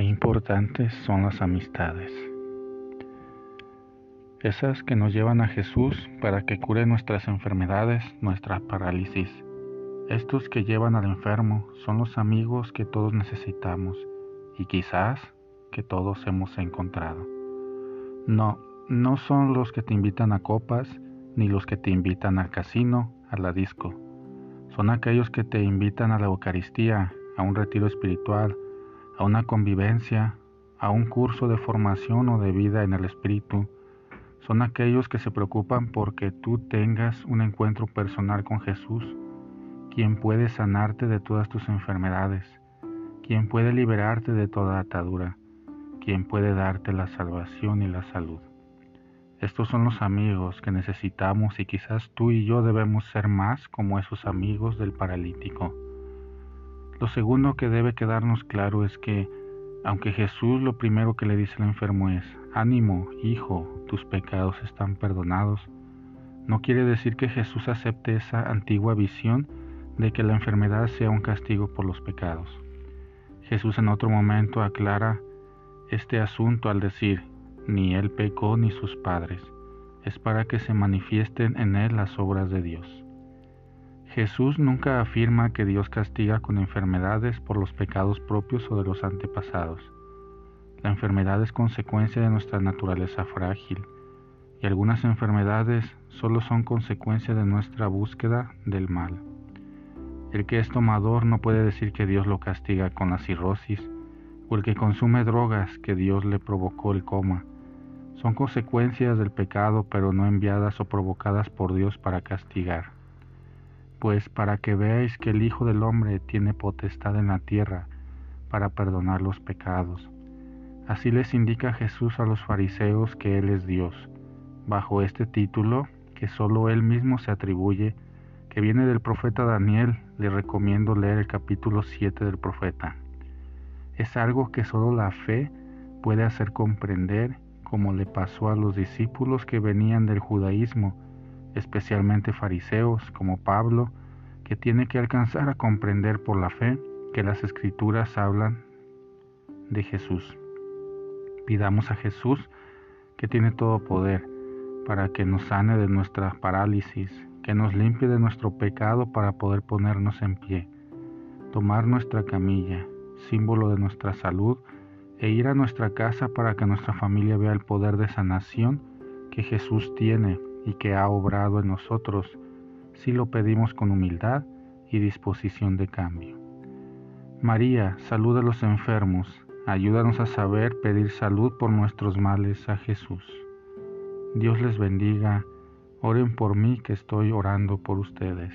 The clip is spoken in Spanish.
Qué importantes son las amistades. Esas que nos llevan a Jesús para que cure nuestras enfermedades, nuestra parálisis. Estos que llevan al enfermo son los amigos que todos necesitamos y quizás que todos hemos encontrado. No, no son los que te invitan a copas ni los que te invitan al casino, a la disco. Son aquellos que te invitan a la Eucaristía, a un retiro espiritual, a una convivencia, a un curso de formación o de vida en el espíritu, son aquellos que se preocupan porque tú tengas un encuentro personal con Jesús, quien puede sanarte de todas tus enfermedades, quien puede liberarte de toda atadura, quien puede darte la salvación y la salud. Estos son los amigos que necesitamos y quizás tú y yo debemos ser más como esos amigos del paralítico. Lo segundo que debe quedarnos claro es que, aunque Jesús lo primero que le dice al enfermo es, ánimo, hijo, tus pecados están perdonados, no quiere decir que Jesús acepte esa antigua visión de que la enfermedad sea un castigo por los pecados. Jesús en otro momento aclara este asunto al decir, ni él pecó ni sus padres, es para que se manifiesten en él las obras de Dios. Jesús nunca afirma que Dios castiga con enfermedades por los pecados propios o de los antepasados. La enfermedad es consecuencia de nuestra naturaleza frágil y algunas enfermedades solo son consecuencia de nuestra búsqueda del mal. El que es tomador no puede decir que Dios lo castiga con la cirrosis o el que consume drogas que Dios le provocó el coma. Son consecuencias del pecado pero no enviadas o provocadas por Dios para castigar pues para que veáis que el Hijo del Hombre tiene potestad en la tierra para perdonar los pecados. Así les indica Jesús a los fariseos que Él es Dios, bajo este título que solo Él mismo se atribuye, que viene del profeta Daniel, le recomiendo leer el capítulo 7 del profeta. Es algo que solo la fe puede hacer comprender, como le pasó a los discípulos que venían del judaísmo, especialmente fariseos como Pablo, que tiene que alcanzar a comprender por la fe que las escrituras hablan de Jesús. Pidamos a Jesús, que tiene todo poder, para que nos sane de nuestra parálisis, que nos limpie de nuestro pecado para poder ponernos en pie, tomar nuestra camilla, símbolo de nuestra salud, e ir a nuestra casa para que nuestra familia vea el poder de sanación que Jesús tiene y que ha obrado en nosotros si lo pedimos con humildad y disposición de cambio. María, salud a los enfermos, ayúdanos a saber pedir salud por nuestros males a Jesús. Dios les bendiga, oren por mí que estoy orando por ustedes.